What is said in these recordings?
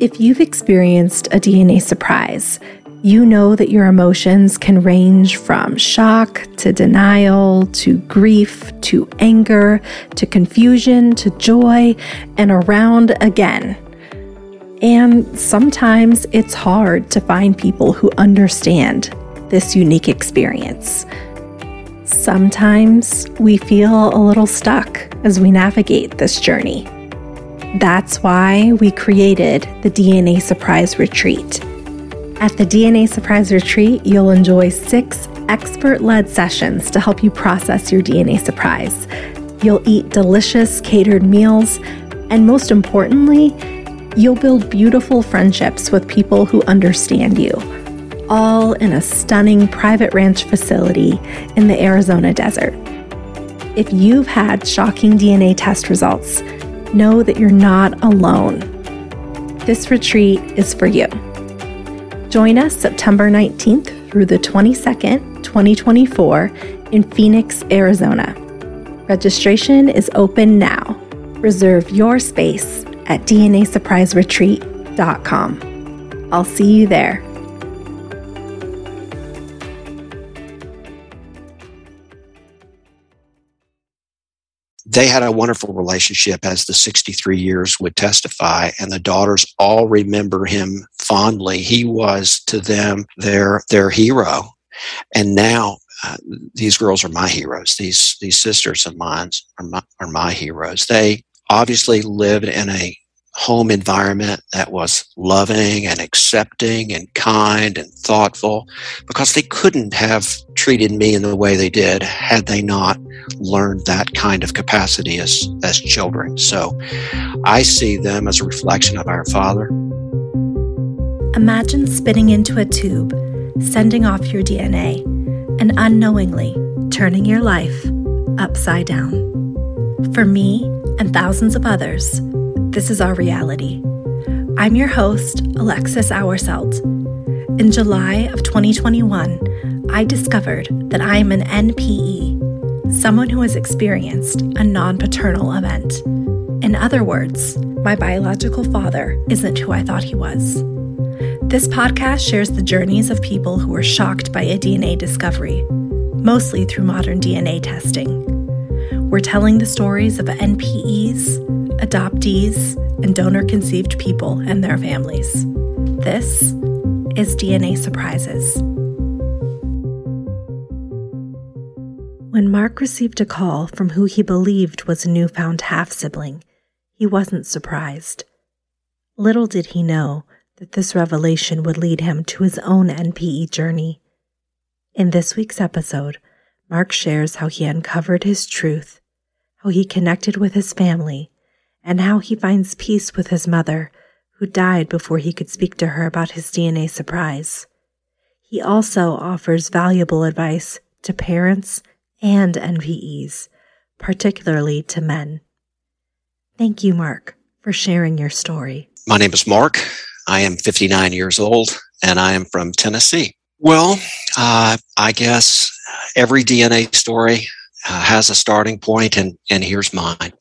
If you've experienced a DNA surprise, you know that your emotions can range from shock to denial to grief to anger to confusion to joy and around again. And sometimes it's hard to find people who understand this unique experience. Sometimes we feel a little stuck as we navigate this journey. That's why we created the DNA Surprise Retreat at the DNA Surprise Retreat, you'll enjoy six expert led sessions to help you process your DNA surprise. You'll eat delicious catered meals, and most importantly, you'll build beautiful friendships with people who understand you, all in a stunning private ranch facility in the Arizona desert. If you've had shocking DNA test results, know that you're not alone. This retreat is for you. Join us September 19th through the 22nd, 2024, in Phoenix, Arizona. Registration is open now. Reserve your space at DNASurpriseRetreat.com. I'll see you there. They had a wonderful relationship as the 63 years would testify and the daughters all remember him fondly. He was to them their their hero. And now uh, these girls are my heroes. These these sisters of mine are my, are my heroes. They obviously lived in a home environment that was loving and accepting and kind and thoughtful because they couldn't have treated me in the way they did had they not learned that kind of capacity as, as children. So I see them as a reflection of our Father. Imagine spitting into a tube, sending off your DNA, and unknowingly turning your life upside down. For me and thousands of others, this is our reality. I'm your host, Alexis Hourselt. In July of 2021, I discovered that I am an NPE, someone who has experienced a non paternal event. In other words, my biological father isn't who I thought he was. This podcast shares the journeys of people who were shocked by a DNA discovery, mostly through modern DNA testing. We're telling the stories of NPEs adoptees, and donor conceived people and their families. This is DNA Surprises. When Mark received a call from who he believed was a newfound half sibling, he wasn't surprised. Little did he know that this revelation would lead him to his own NPE journey. In this week's episode, Mark shares how he uncovered his truth, how he connected with his family, and how he finds peace with his mother, who died before he could speak to her about his DNA surprise. He also offers valuable advice to parents and NPEs, particularly to men. Thank you, Mark, for sharing your story. My name is Mark. I am 59 years old and I am from Tennessee. Well, uh, I guess every DNA story uh, has a starting point, and, and here's mine.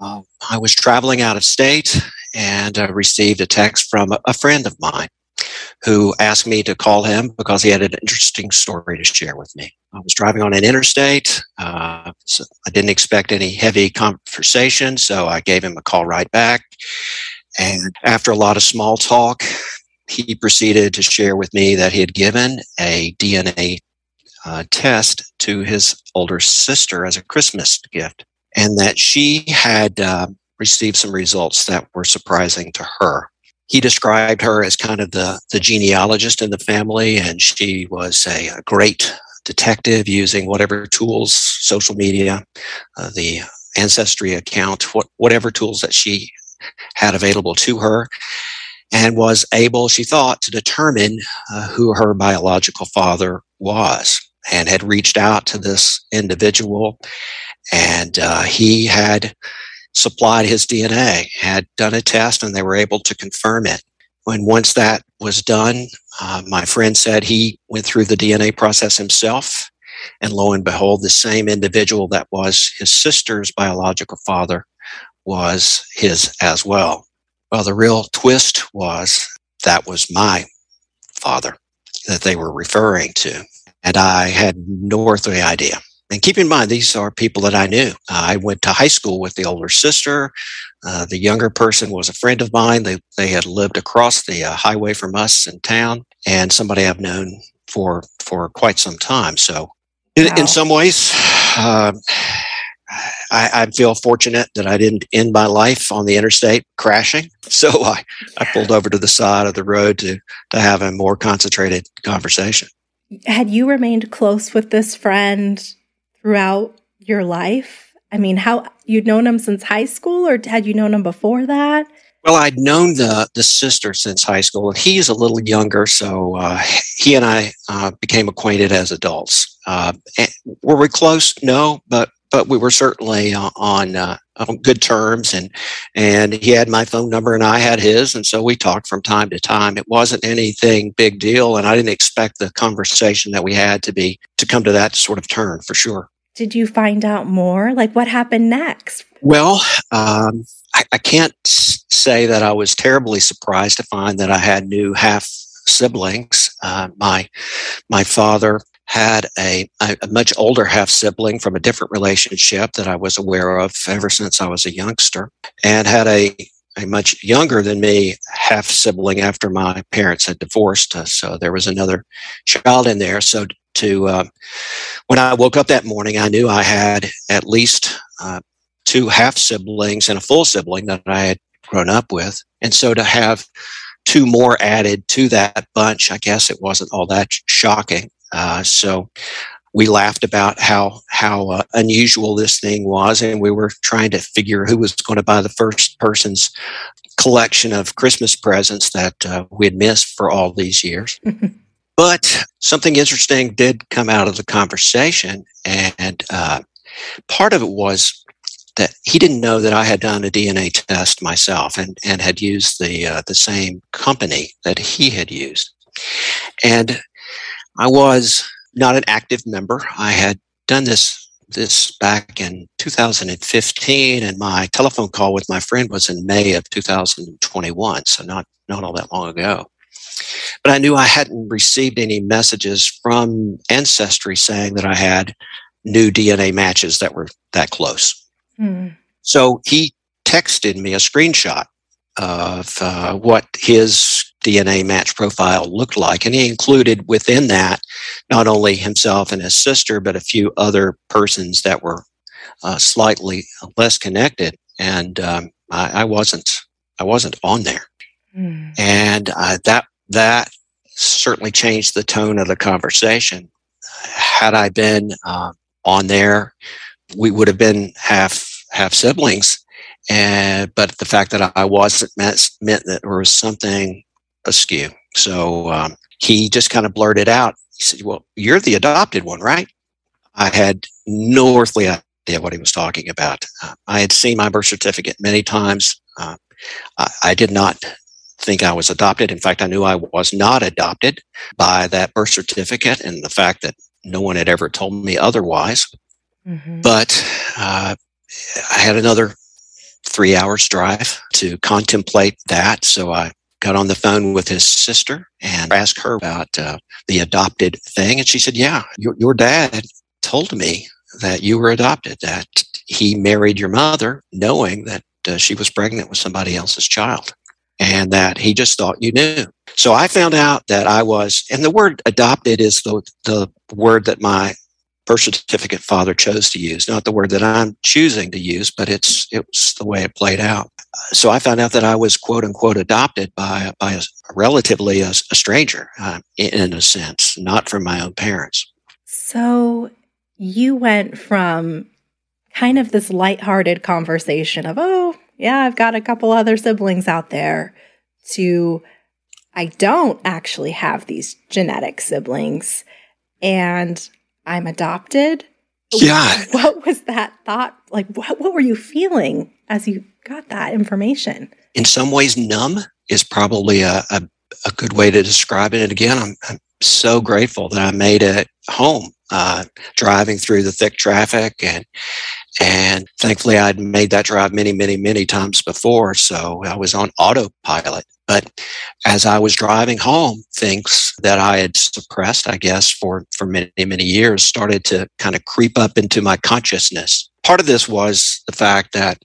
Uh, I was traveling out of state and uh, received a text from a, friend of mine who asked me to call him because he had an interesting story to share with me. I was driving on an interstate. Uh, so I didn't expect any heavy conversation, so I gave him a call right back. And after a lot of small talk, he proceeded to share with me that he had given a DNA uh, test to his older sister as a Christmas gift and that she had uh, received some results that were surprising to her. He described her as kind of the, the genealogist in the family, and she was a, a great detective using whatever tools, social media, uh, the ancestry account, what, whatever tools that she had available to her, and was able, she thought, to determine uh, who her biological father was and had reached out to this individual and uh, he had supplied his DNA, had done a test, and they were able to confirm it. When once that was done, uh, my friend said he went through the DNA process himself, and lo and behold, the same individual that was his sister's biological father was his as well. Well, the real twist was that was my father that they were referring to. And I had no earthly idea. And keep in mind, these are people that I knew. I went to high school with the older sister. Uh, the younger person was a friend of mine. They, they had lived across the uh, highway from us in town, and somebody I've known for for quite some time. So, in, in some ways, uh, I, I, feel fortunate that I didn't end my life on the interstate crashing. So I, I pulled over to the side of the road to to have a more concentrated conversation. Had you remained close with this friend throughout your life? I mean, how you'd known him since high school, or had you known him before that? Well, I'd known the the sister since high school, and he's a little younger, so uh, he and I uh, became acquainted as adults. Uh, were we close? No, but but we were certainly uh, on uh, on good terms, and and he had my phone number and I had his, and so we talked from time to time. It wasn't anything big deal, and I didn't expect the conversation that we had to be to come to that sort of turn for sure. Did you find out more? Like what happened next? Well, um, I, I can't say that I was terribly surprised to find that I had new half siblings. Uh, my my father had a, a, much older half sibling from a different relationship that I was aware of ever since I was a youngster, and had a a much younger than me half sibling after my parents had divorced. So there was another child in there. So to uh, when I woke up that morning, I knew I had at least uh, two half siblings and a full sibling that I had grown up with. And so to have two more added to that bunch, I guess it wasn't all that shocking. Uh, so we laughed about how how uh, unusual this thing was, and we were trying to figure who was going to buy the first person's collection of Christmas presents that uh, we had missed for all these years. but something interesting did come out of the conversation, and uh, part of it was that he didn't know that I had done a DNA test myself and, and had used the uh, the same company that he had used. And I was not an active member. I had done this this back in 2015, and my telephone call with my friend was in May of 2021, so not not all that long ago. But I knew I hadn't received any messages from Ancestry saying that I had new DNA matches that were that close. Hmm. So he texted me a screenshot of uh, what his DNA match profile looked like. And he included within that not only himself and his sister, but a few other persons that were uh, slightly less connected. And um, I, I, wasn't, I wasn't on there. Mm. And uh, that, that certainly changed the tone of the conversation. Had I been uh, on there, we would have been half half siblings, and but the fact that I wasn't meant, meant that there was something askew. So um, he just kind of blurted out. He said, "Well, you're the adopted one, right?" I had no earthly idea what he was talking about. Uh, I had seen my birth certificate many times. Uh, I, I did not think I was adopted. In fact, I knew I was not adopted by that birth certificate and the fact that no one had ever told me otherwise. Mm-hmm. But uh, I had another three hours drive to contemplate that. So I got on the phone with his sister and asked her about uh, the adopted thing. And she said, Yeah, your, your dad told me that you were adopted, that he married your mother knowing that uh, she was pregnant with somebody else's child and that he just thought you knew. So I found out that I was, and the word adopted is the, the word that my birth certificate father chose to use, not the word that I'm choosing to use, but it's it was the way it played out. So I found out that I was quote unquote adopted by by a, relatively a, a stranger, uh, in a sense, not from my own parents. So you went from kind of this lighthearted conversation of, oh, yeah, I've got a couple other siblings out there, to I don't actually have these genetic siblings. And I'm adopted. Yeah. What was that thought? Like, what, what were you feeling as you got that information? In some ways, numb is probably a, a, a good way to describe it. And again, I'm, I'm so grateful that I made it home uh, driving through the thick traffic and and thankfully I'd made that drive many, many, many times before. So I was on autopilot. But as I was driving home, things that I had suppressed, I guess, for, for many, many years started to kind of creep up into my consciousness. Part of this was the fact that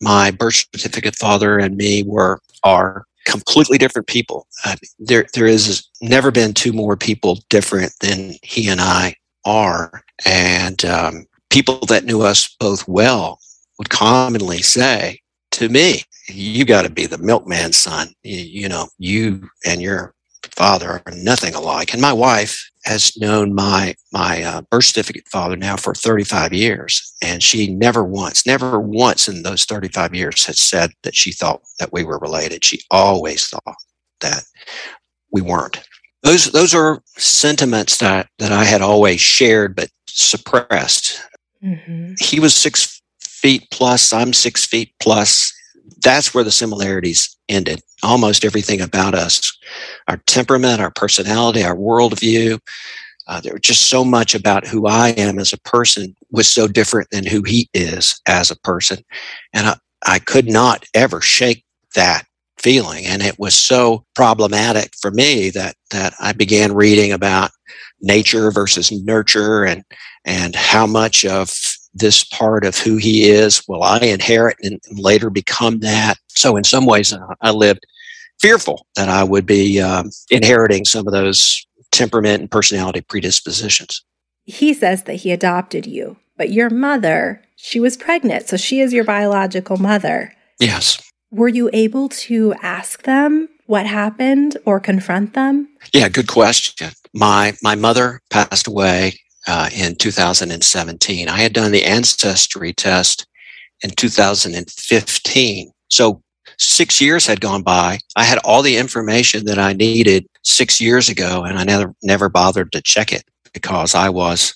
my birth certificate father and me were are completely different people. Uh, there, there has never been two more people different than he and I are. And um, people that knew us both well would commonly say to me, you got to be the milkman's son. You, you, know, you and your father are nothing alike. And my wife has known my my uh, birth certificate father now for 35 years, and she never once, never once in those 35 years has said that she thought that we were related. She always thought that we weren't. Those those are sentiments that that I had always shared but suppressed. Mm-hmm. He was six feet plus. I'm six feet plus. That's where the similarities ended. Almost everything about us, our temperament, our personality, our worldview. Uh, there was just so much about who I am as a person was so different than who he is as a person. And I, I could not ever shake that feeling. And it was so problematic for me that, that I began reading about nature versus nurture and, and how much of this part of who he is will I inherit and later become that. So in some ways, uh, I lived fearful that I would be um, inheriting some of those temperament and personality predispositions. He says that he adopted you, but your mother, she was pregnant, so she is your biological mother. Yes. Were you able to ask them what happened or confront them? Yeah, good question. My my mother passed away uh, in 2017. I had done the ancestry test in 2015. So six years had gone by. I had all the information that I needed six years ago, and I never never bothered to check it because I was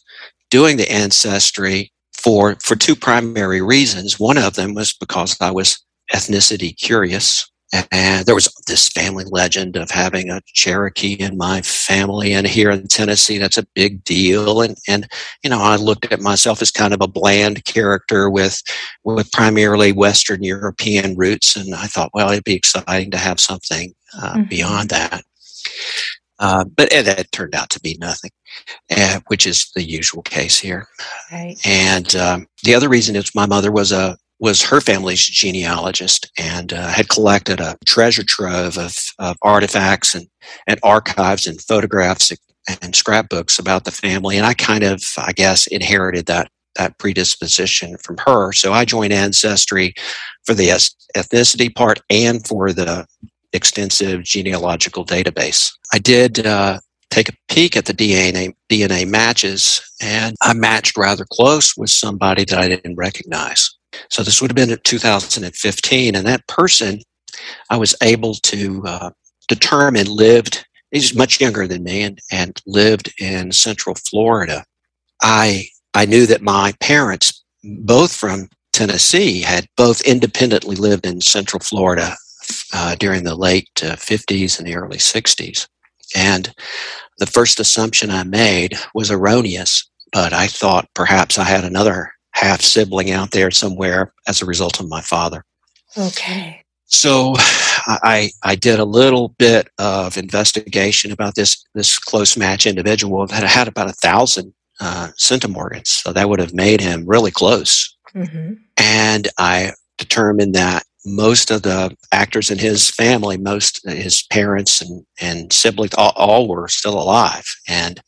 doing the ancestry for for two primary reasons. One of them was because I was ethnicity curious. And there was this family legend of having a Cherokee in my family. And here in Tennessee, that's a big deal. And, and, you know, I looked at myself as kind of a bland character with, with primarily Western European roots. And I thought, well, it'd be exciting to have something uh, mm-hmm. beyond that. Uh, but it, it, turned out to be nothing, uh, which is the usual case here. Right. And um, the other reason is my mother was a was her family's genealogist and uh, had collected a treasure trove of, of artifacts and, and archives and photographs and scrapbooks about the family. And I kind of, I guess, inherited that that predisposition from her. So I joined Ancestry for the ethnicity part and for the extensive genealogical database. I did uh, take a peek at the DNA DNA matches, and I matched rather close with somebody that I didn't recognize. So this would have been in 2015, and that person I was able to uh, determine lived. He's much younger than me and, and lived in Central Florida. I I knew that my parents, both from Tennessee, had both independently lived in Central Florida uh, during the late uh, 50s and the early 60s. And the first assumption I made was erroneous, but I thought perhaps I had another half sibling out there somewhere as a result of my father. Okay. So I I did a little bit of investigation about this this close match individual that had about a thousand uh, centimorgans, so that would have made him really close. Mm-hmm. And I determined that most of the actors in his family, most his parents and and siblings, all, all were still alive, and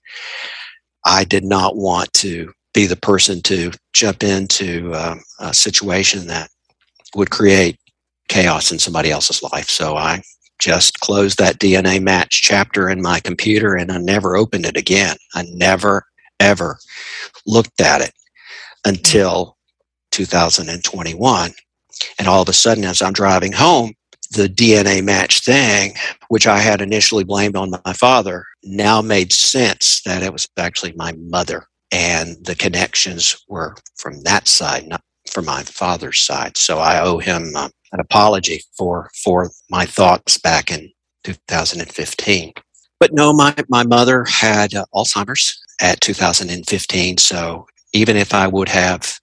I did not want to be the person to jump into um, a situation that would create chaos in somebody else's life. So I just closed that DNA match chapter in my computer and I never opened it again. I never, ever looked at it until 2021. And all of a sudden, as I'm driving home, the DNA match thing, which I had initially blamed on my father, now made sense that it was actually my mother and the connections were from that side, not from my father's side. So I owe him uh, an apology for for my thoughts back in 2015. But no, my my mother had uh, Alzheimer's, at 2015. So even if I would have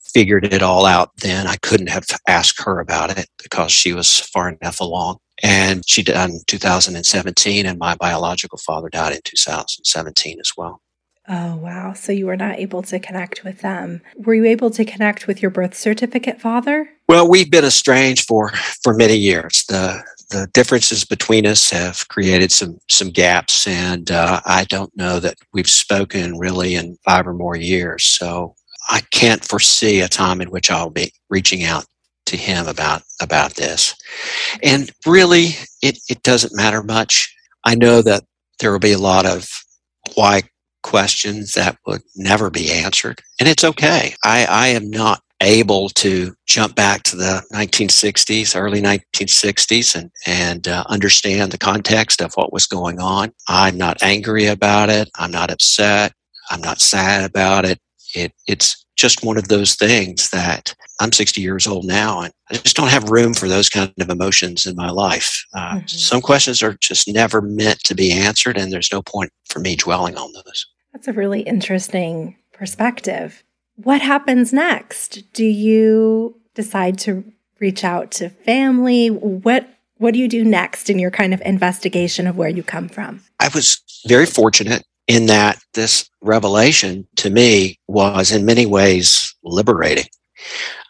figured it all out then, I couldn't have asked her about it because she was far enough along. And she died in 2017, and my biological father died in 2017 as well. Oh, wow. So you were not able to connect with them. Were you able to connect with your birth certificate father? Well, we've been estranged for, for many years. The, the differences between us have created some, some gaps, and uh, I don't know that we've spoken really in five or more years. So I can't foresee a time in which I'll be reaching out to him about about this. And really, it, it doesn't matter much. I know that there will be a lot of why questions that would never be answered. And it's okay. I, I am not able to jump back to the 1960s, early 1960s, and, and uh, understand the context of what was going on. I'm not angry about it. I'm not upset. I'm not sad about it. It, it's just one of those things that I'm 60 years old now, and I just don't have room for those kind of emotions in my life. Uh, mm-hmm. Some questions are just never meant to be answered, and there's no point for me dwelling on those. That's a really interesting perspective. What happens next? Do you decide to reach out to family? What what do you do next in your kind of investigation of where you come from? I was very fortunate in that this revelation to me was in many ways liberating.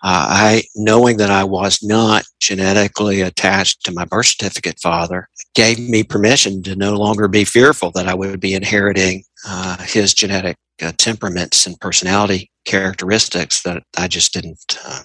Uh, I, knowing that I was not genetically attached to my birth certificate father, gave me permission to no longer be fearful that I would be inheriting uh, his genetic uh, temperaments and personality characteristics that I just didn't uh,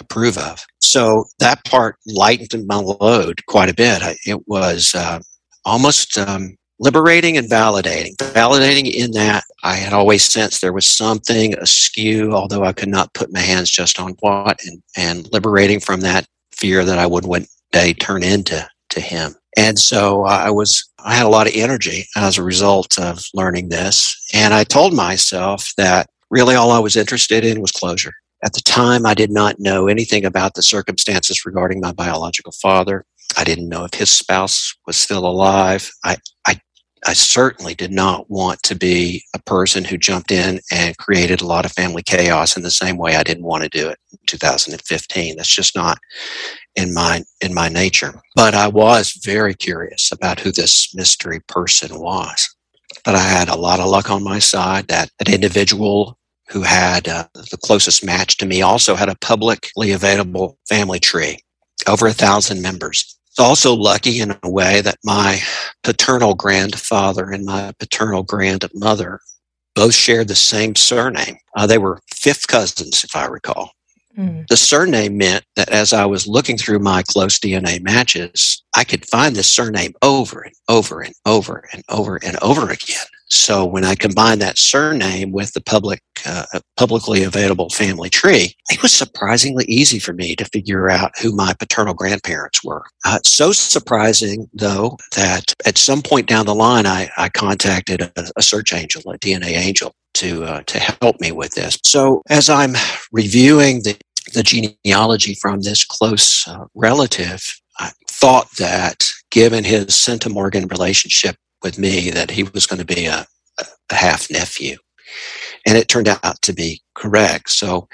approve of. So that part lightened my load quite a bit. It was uh, almost um, liberating and validating. Validating in that I had always sensed there was something askew, although I could not put my hands just on what, and, and liberating from that fear that I would one day turn into to him. And so uh, I was, I had a lot of energy as a result of learning this. And I told myself that really all I was interested in was closure. At the time, I did not know anything about the circumstances regarding my biological father. I didn't know if his spouse was still alive. I, I I certainly did not want to be a person who jumped in and created a lot of family chaos in the same way I didn't want to do it in 2015. That's just not in my in my nature. But I was very curious about who this mystery person was. But I had a lot of luck on my side. That an individual who had uh, the closest match to me also had a publicly available family tree, over a thousand members It's also lucky in a way that my paternal grandfather and my paternal grandmother both shared the same surname. Uh, they were fifth cousins, if I recall. Mm. The surname meant that as I was looking through my close DNA matches, I could find this surname over and over and over and over and over again. So when I combined that surname with the public, uh, publicly available family tree, it was surprisingly easy for me to figure out who my paternal grandparents were. Uh, so surprising, though, that at some point down the line, I, I contacted a, a, search angel, a DNA angel, to uh, to help me with this. So as I'm reviewing the the genealogy from this close uh, relative, I thought that given his centimorgan relationship with me that he was going to be a, a half nephew. And it turned out to be correct. So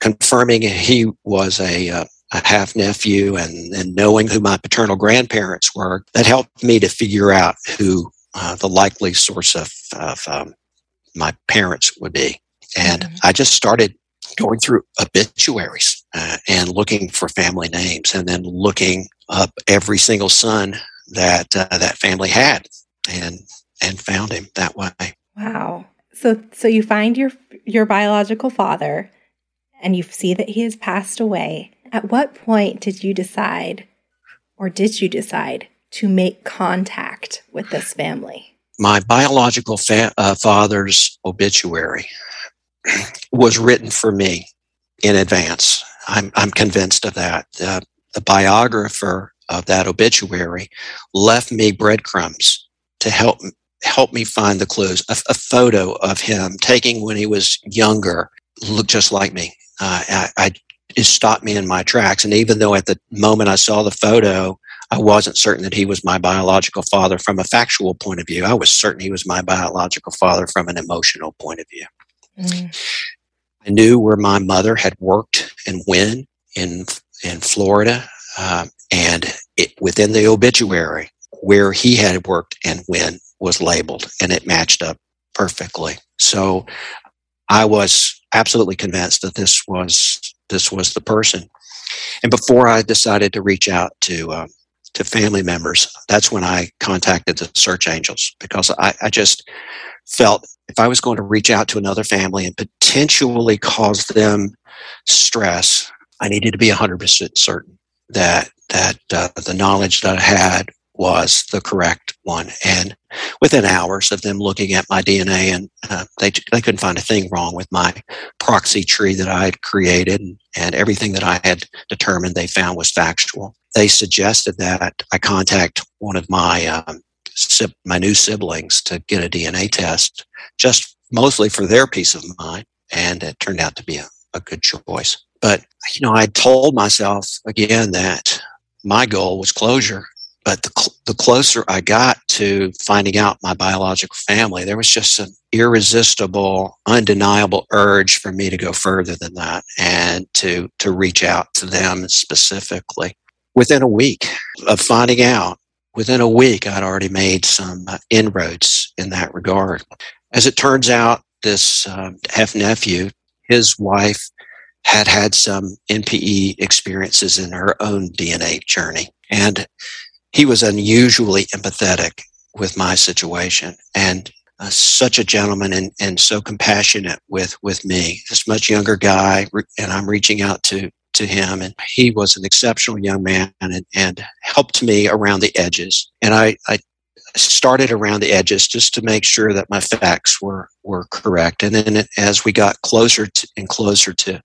confirming he was a, uh, a half nephew and, and knowing who my paternal grandparents were, that helped me to figure out who uh, the likely source of, of um, my parents would be. And mm-hmm. I just started going through obituaries uh, and looking for family names and then looking up every single son that uh, that family had and and found him that way. Wow. So so you find your your biological father and you see that he has passed away. At what point did you decide or did you decide to make contact with this family? My biological fa- uh, father's obituary was written for me in advance. I'm, I'm convinced of that. The biographer of that obituary left me breadcrumbs to help help me find the clues. A, a photo of him taking when he was younger looked just like me. Uh, I, I, it stopped me in my tracks, and even though at the moment I saw the photo, I wasn't certain that he was my biological father from a factual point of view. I was certain he was my biological father from an emotional point of view. Mm. I knew where my mother had worked and when in in Florida, uh, and it, within the obituary where he had worked and when was labeled, and it matched up perfectly. So I was absolutely convinced that this was this was the person. And before I decided to reach out to um, to family members, that's when I contacted the search angels because I, I just felt if I was going to reach out to another family and potentially cause them stress, I needed to be 100% certain that that uh, the knowledge that I had was the correct one. And within hours of them looking at my DNA, and uh, they they couldn't find a thing wrong with my proxy tree that I had created, and, and everything that I had determined they found was factual. They suggested that I contact one of my um, my new siblings to get a DNA test, just mostly for their peace of mind, and it turned out to be a, a good choice. But you know, I told myself again that my goal was closure but the, cl- the closer I got to finding out my biological family, there was just an irresistible, undeniable urge for me to go further than that and to, to reach out to them specifically. Within a week of finding out, within a week, I'd already made some uh, inroads in that regard. As it turns out, this uh, half nephew, his wife had had some NPE experiences in her own DNA journey. And he was unusually empathetic with my situation and uh, such a gentleman and, and so compassionate with, with me. This much younger guy, and I'm reaching out to, to him, and he was an exceptional young man and, and helped me around the edges. And I, I started around the edges just to make sure that my facts were, were correct. And then as we got closer to, and closer to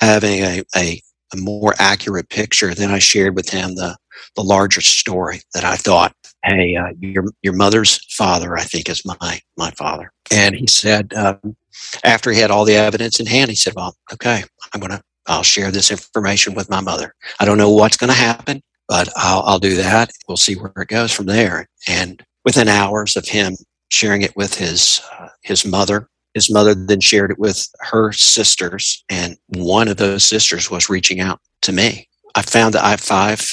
having a, a, a more accurate picture, then I shared with him the, the larger story that I thought, hey, uh, your your mother's father, I think, is my my father. And he said, um, after he had all the evidence in hand, he said, well, okay, I'm gonna I'll share this information with my mother. I don't know what's going to happen, but I'll I'll do that. We'll see where it goes from there. And within hours of him sharing it with his uh, his mother. His mother then shared it with her sisters, and one of those sisters was reaching out to me. I found the I have five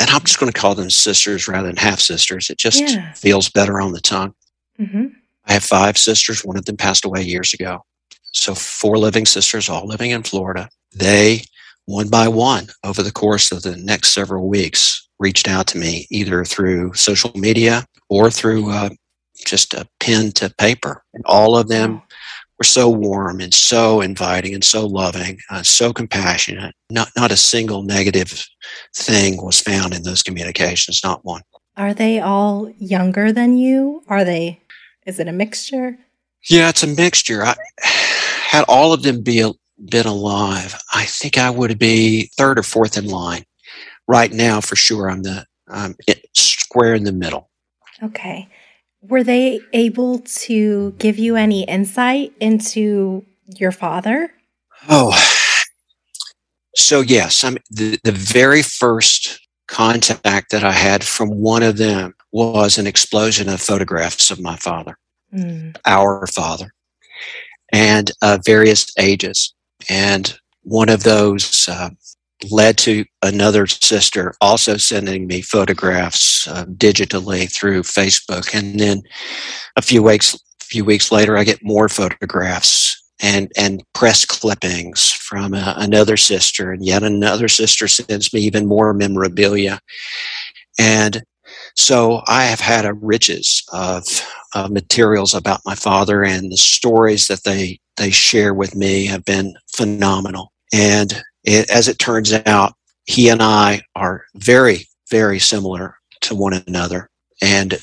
and I'm just going to call them sisters rather than half sisters. It just yeah. feels better on the tongue. Mm-hmm. I have five sisters. One of them passed away years ago. So, four living sisters, all living in Florida. They, one by one, over the course of the next several weeks, reached out to me either through social media or through uh, just a pen to paper. And all of them were so warm and so inviting and so loving, uh, so compassionate. Not not a single negative thing was found in those communications, not one. Are they all younger than you? Are they? Is it a mixture? Yeah, it's a mixture. I had all of them be been alive. I think I would be third or fourth in line. Right now, for sure, I'm the I'm square in the middle. Okay. Were they able to give you any insight into your father? Oh, so yes. I'm the, the very first contact that I had from one of them was an explosion of photographs of my father, mm. our father, and uh, various ages. And one of those uh, led to another sister also sending me photographs uh, digitally through Facebook, and then a few weeks few weeks later, I get more photographs and and press clippings from uh, another sister, and yet another sister sends me even more memorabilia, and so I have had a riches of, of materials about my father, and the stories that they they share with me have been phenomenal. And it, as it turns out, he and I are very, very similar to one another. And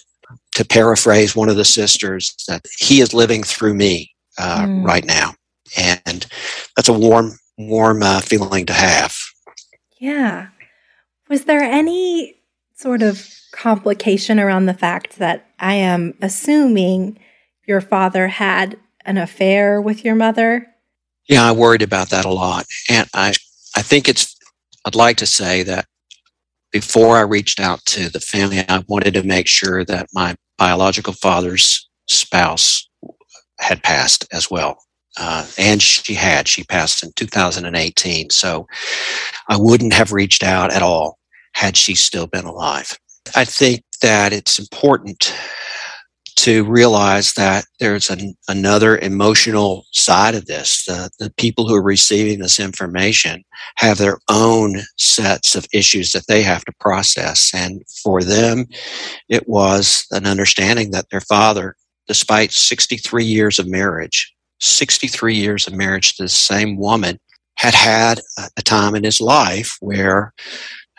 to paraphrase one of the sisters, that he is living through me uh, mm. right now, and that's a warm, warm uh, feeling to have. Yeah. Was there any sort of complication around the fact that I am assuming your father had an affair with your mother? Yeah, I worried about that a lot, and I I think it's, I'd like to say that before I reached out to the family, I wanted to make sure that my biological father's spouse had passed as well. Uh, and she had. She passed in 2018. So I wouldn't have reached out at all had she still been alive. I think that it's important to realize that there's an, another emotional side of this. The, the people who are receiving this information have their own sets of issues that they have to process. And for them, it was an understanding that their father, despite 63 years of marriage, 63 years of marriage to the same woman, had had a time in his life where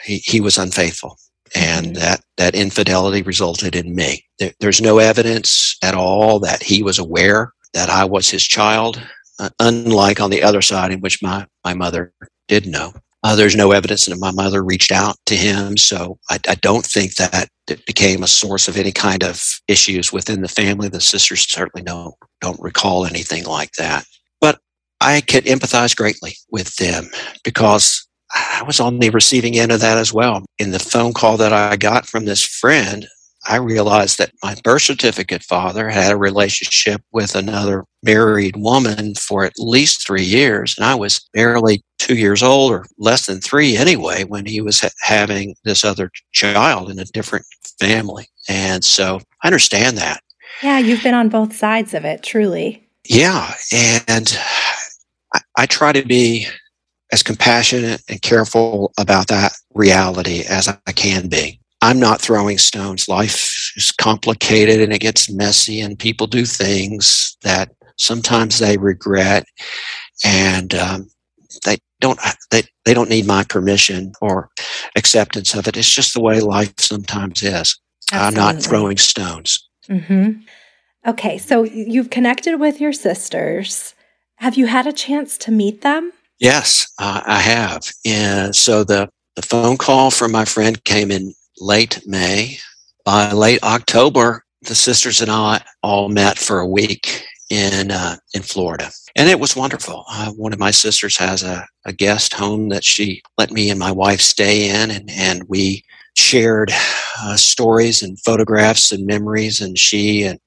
he, he was unfaithful and that that infidelity resulted in me. There, there's no evidence at all that he was aware that I was his child, uh, unlike on the other side in which my my mother did know. Uh, there's no evidence that my mother reached out to him, so I, I, don't think that it became a source of any kind of issues within the family. The sisters certainly don't don't recall anything like that. But I can empathize greatly with them because I was on the receiving end of that as well. In the phone call that I got from this friend, I realized that my birth certificate father had a relationship with another married woman for at least three years. And I was barely two years old or less than three anyway when he was ha- having this other child in a different family. And so I understand that. Yeah, you've been on both sides of it, truly. Yeah. And I, I try to be as compassionate and careful about that reality as I can be. I'm not throwing stones. Life is complicated and it gets messy, and people do things that sometimes they regret, and um, they don't they, they don't need my permission or acceptance of it. It's just the way life sometimes is. Absolutely. I'm not throwing stones. Mm-hmm. Okay, so you've connected with your sisters. Have you had a chance to meet them? Yes, uh, I have. And so the, the phone call from my friend came in late May. By late October, the sisters and I all met for a week in uh, in Florida, and it was wonderful. Uh, one of my sisters has a, a guest home that she let me and my wife stay in, and and we shared uh, stories and photographs and memories. And she and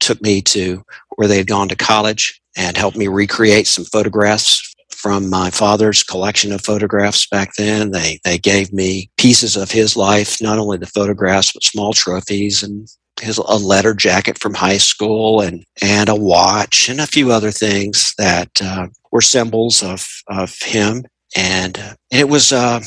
took me to where they had gone to college and helped me recreate some photographs from my father's collection of photographs back then. They they gave me pieces of his life, not only the photographs but small trophies and his a letter jacket from high school and and a watch and a few other things that uh, were symbols of of him. And it was uh,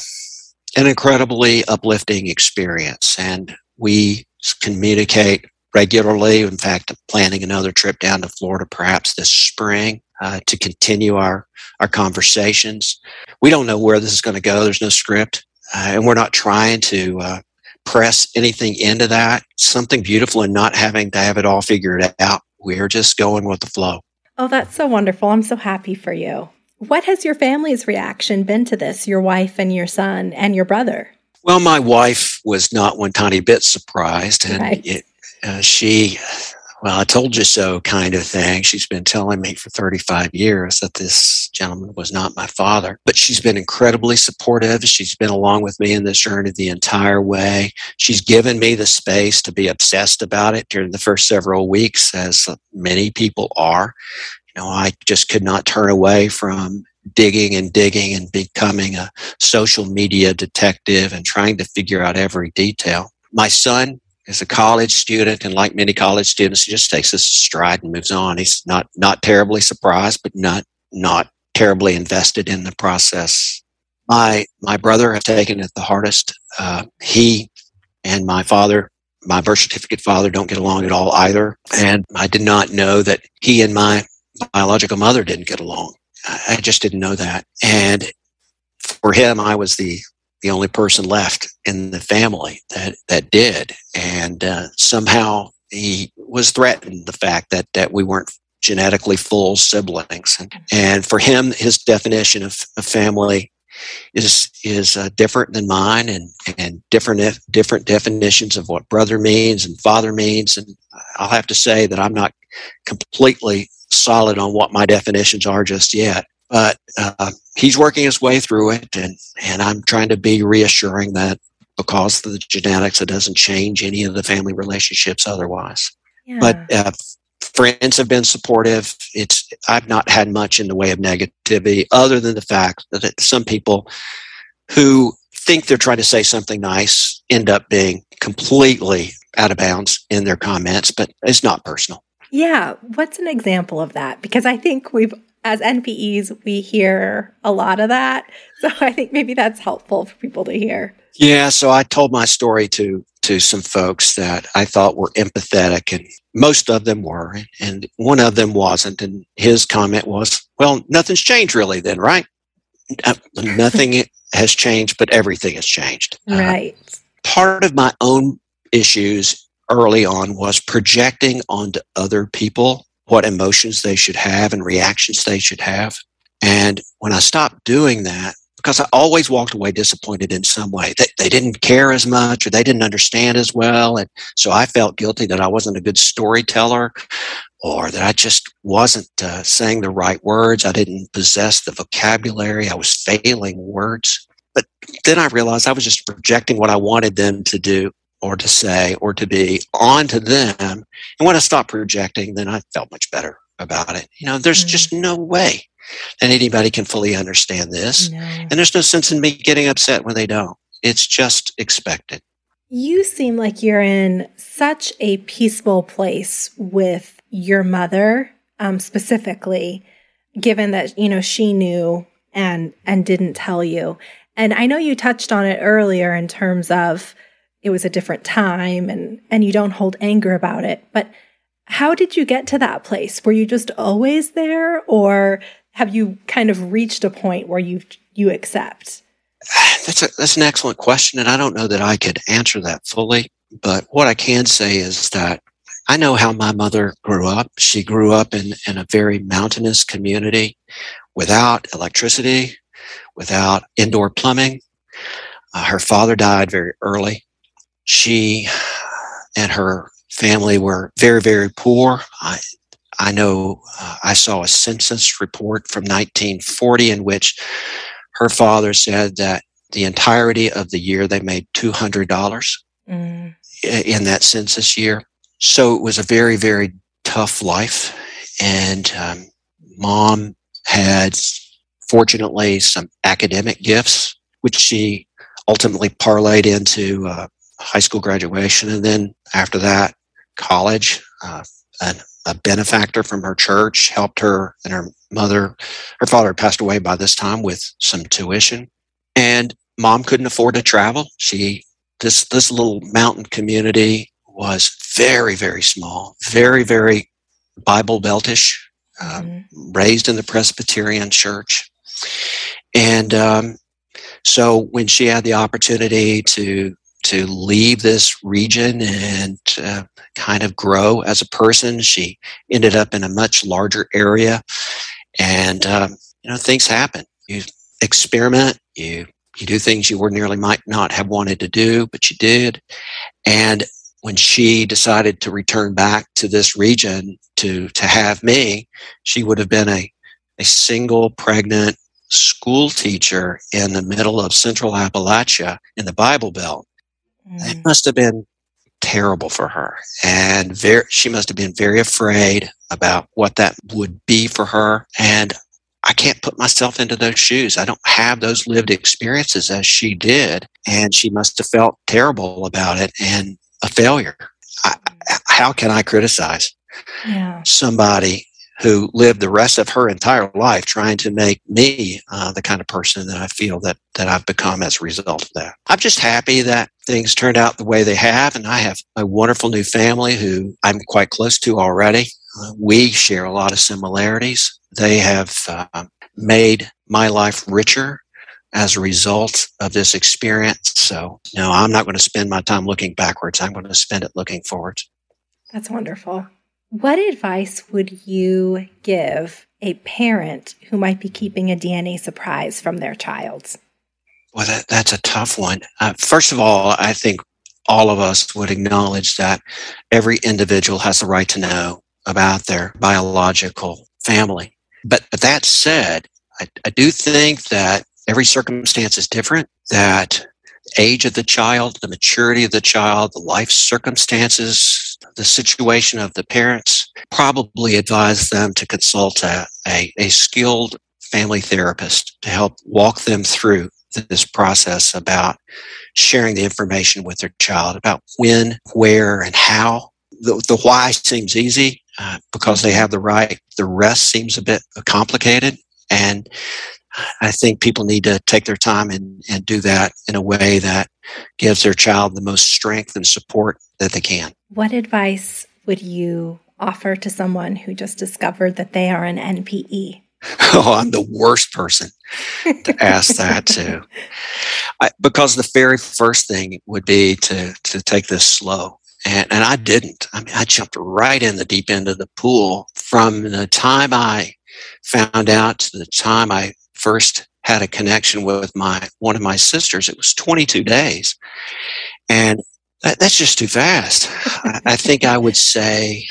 an incredibly uplifting experience. And we communicate regularly. In fact, I'm planning another trip down to Florida perhaps this spring uh, to continue our our conversations. We don't know where this is going to go. There's no script, uh, and we're not trying to uh, press anything into that. Something beautiful and not having to have it all figured out. We're just going with the flow. Oh, that's so wonderful. I'm so happy for you. What has your family's reaction been to this, your wife and your son and your brother? Well, my wife was not one tiny bit surprised, and right. it, uh, she well, I told you so kind of thing. She's been telling me for 35 years that this gentleman was not my father, but she's been incredibly supportive. She's been along with me in this journey the entire way. She's given me the space to be obsessed about it during the first several weeks, as many people are. You know, I just could not turn away from digging and digging and becoming a social media detective and trying to figure out every detail. My son is a college student, and like many college students, he just takes this stride and moves on. He's not not terribly surprised, but not not terribly invested in the process. My my brother has taken it the hardest. Uh, he and my father, my birth certificate father, don't get along at all either, and I did not know that he and my biological mother didn't get along. I just didn't know that, and for him, I was the the only person left in the family that that did, and uh, somehow he was threatened the fact that that we weren't genetically full siblings, and, and for him, his definition of, of family is is uh, different than mine, and and different different definitions of what brother means and father means, and I'll have to say that I'm not completely solid on what my definitions are just yet but uh, he's working his way through it, and and I'm trying to be reassuring that because of the genetics. It doesn't change any of the family relationships otherwise. Yeah. But uh, friends have been supportive. It's I've not had much in the way of negativity, other than the fact that some people who think they're trying to say something nice end up being completely out of bounds in their comments, but it's not personal. Yeah. What's an example of that? Because I think we've, as NPEs, we hear a lot of that. So I think maybe that's helpful for people to hear. Yeah. So I told my story to to some folks that I thought were empathetic, and most of them were, and one of them wasn't. And his comment was, "Well, nothing's changed really, then, right? Uh, nothing has changed, but everything has changed." Uh, right. Uh, part of my own issues early on was projecting onto other people what emotions they should have and reactions they should have. And when I stopped doing that, because I always walked away disappointed in some way. They, they didn't care as much or they didn't understand as well. And so I felt guilty that I wasn't a good storyteller or that I just wasn't uh, saying the right words. I didn't possess the vocabulary. I was failing words. But then I realized I was just projecting what I wanted them to do or to say or to be onto them. And when I stopped projecting, then I felt much better about it. You know, there's mm-hmm. just no way that anybody can fully understand this. No. And there's no sense in me getting upset when they don't. It's just expected. You seem like you're in such a peaceful place with your mother, um, specifically, given that, you know, she knew and and didn't tell you. And I know you touched on it earlier in terms of it was a different time and and you don't hold anger about it. But how did you get to that place? Were you just always there or have you kind of reached a point where you you accept? That's a, that's an excellent question and i don't know that i could answer that fully but what i can say is that i know how my mother grew up. She grew up in, in a very mountainous community without electricity without indoor plumbing. Uh, her father died very early she and her family were very, very poor. I, I know uh, I saw a census report from 1940 in which her father said that the entirety of the year they made $200 mm. in that census year. So it was a very, very tough life. And um, mom had, fortunately, some academic gifts, which she ultimately parlayed into uh, high school graduation, and then after that, college. Uh, an, a benefactor from her church helped her and her mother. Her father had passed away by this time with some tuition, and mom couldn't afford to travel. She this this little mountain community was very very small, very very Bible Beltish. Uh, mm-hmm. Raised in the Presbyterian Church, and um, so when she had the opportunity to to leave this region and uh, kind of grow as a person. She ended up in a much larger area, and um, you know things happen. You experiment. You you do things you ordinarily might not have wanted to do, but you did. And when she decided to return back to this region to to have me, she would have been a a single pregnant school teacher in the middle of central Appalachia in the Bible Belt. Mm. It must have been terrible for her. And very, she must have been very afraid about what that would be for her. And I can't put myself into those shoes. I don't have those lived experiences as she did. And she must have felt terrible about it and a failure. I, how can I criticize yeah. somebody who lived the rest of her entire life trying to make me uh, the kind of person that I feel that that I've become as a result of that. I'm just happy that things turned out the way they have, and I have a wonderful new family who I'm quite close to already. Uh, we share a lot of similarities. They have uh, made my life richer as a result of this experience. So, no, I'm not going to spend my time looking backwards. I'm going to spend it looking forwards. That's wonderful. What advice would you give a parent who might be keeping a DNA surprise from their child? Well, that, that's a tough one. Uh, first of all, I think all of us would acknowledge that every individual has the right to know about their biological family. But, but that said, I, I do think that every circumstance is different, that age of the child, the maturity of the child, the life circumstances, the situation of the parents, probably advise them to consult a, a, a skilled family therapist to help walk them through this process about sharing the information with their child about when, where, and how. The, the why seems easy uh, because they have the right. The rest seems a bit complicated. And I think people need to take their time and, and do that in a way that gives their child the most strength and support that they can. What advice would you offer to someone who just discovered that they are an NPE? Oh, I'm the worst person to ask that to. I, because the very first thing would be to, to take this slow. And, and I didn't. I mean, I jumped right in the deep end of the pool from the time I found out to the time I first had a connection with my one of my sisters. It was 22 days, and that, that's just too fast. I, I think I would say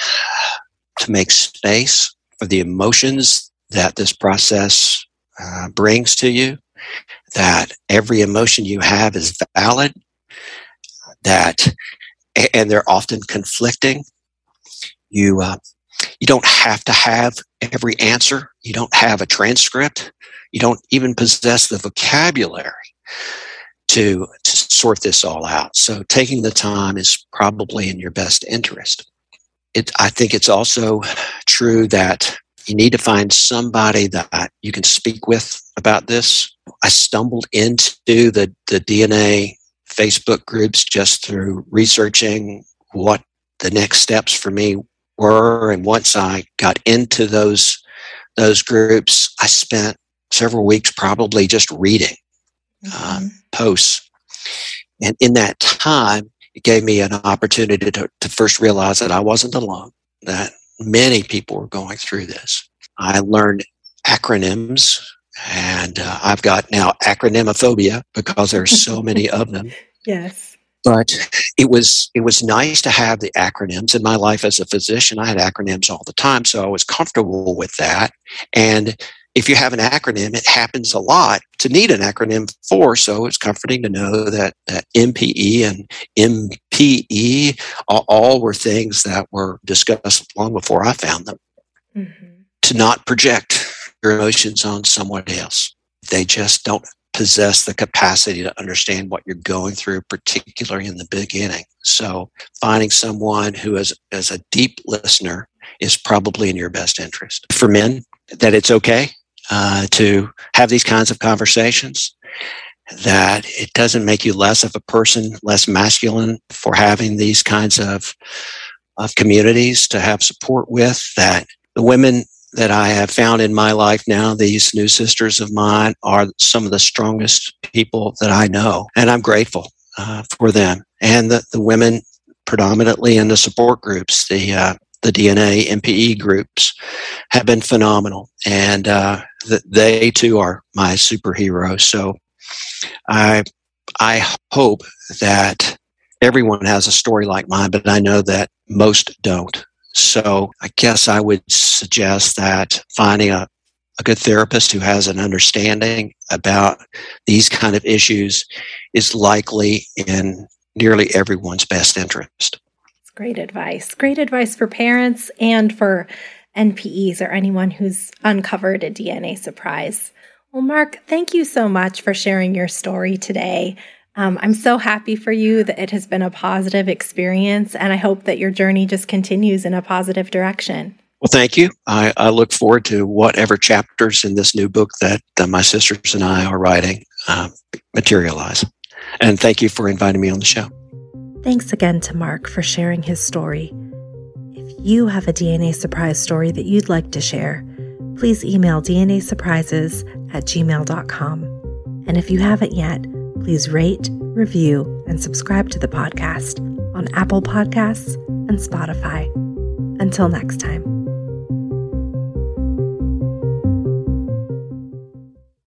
to make space for the emotions that this process uh, brings to you, that every emotion you have is valid, that, and they're often conflicting. You, uh, you don't have to have every answer. You don't have a transcript. You don't even possess the vocabulary to, to sort this all out. So taking the time is probably in your best interest. It, I think it's also true that you need to find somebody that you can speak with about this. I stumbled into the, the DNA Facebook groups just through researching what the next steps for me were. And once I got into those, those groups, I spent several weeks probably just reading mm-hmm. um, posts. And in that time, it gave me an opportunity to, to first realize that I wasn't alone, that many people were going through this. I learned acronyms and uh, I've got now acronymophobia because there are so many of them. Yes. But it was it was nice to have the acronyms in my life as a physician. I had acronyms all the time, so I was comfortable with that. And if you have an acronym, it happens a lot to need an acronym for. So it's comforting to know that, that MPE and MPE all, all were things that were discussed long before I found them. Mm-hmm. To not project your emotions on someone else. They just don't possess the capacity to understand what you're going through, particularly in the beginning. So finding someone who is, is a deep listener is probably in your best interest. For men, that it's okay uh, to have these kinds of conversations that it doesn't make you less of a person, less masculine for having these kinds of, of communities to have support with, that the women that I have found in my life now, these new sisters of mine, are some of the strongest people that I know. And I'm grateful uh, for them. And the, the women predominantly in the support groups, the, uh, the DNA MPE groups have been phenomenal. And uh, they too are my superheroes. So I I hope that everyone has a story like mine, but I know that most don't. So I guess I would suggest that finding a, a good therapist who has an understanding about these kind of issues is likely in nearly everyone's best interest. Great advice. Great advice for parents and for NPEs or anyone who's uncovered a DNA surprise. Well, Mark, thank you so much for sharing your story today. Um, I'm so happy for you that it has been a positive experience, and I hope that your journey just continues in a positive direction. Well, thank you. I, I look forward to whatever chapters in this new book that, my sisters and I are writing uh, materialize. And thank you for inviting me on the show. Thanks again to Mark for sharing his story If you have a DNA surprise story that you'd like to share, please email DNA surprises at gmail.com. And if you haven't yet, please rate, review, and subscribe to the podcast on Apple Podcasts and Spotify. Until next time.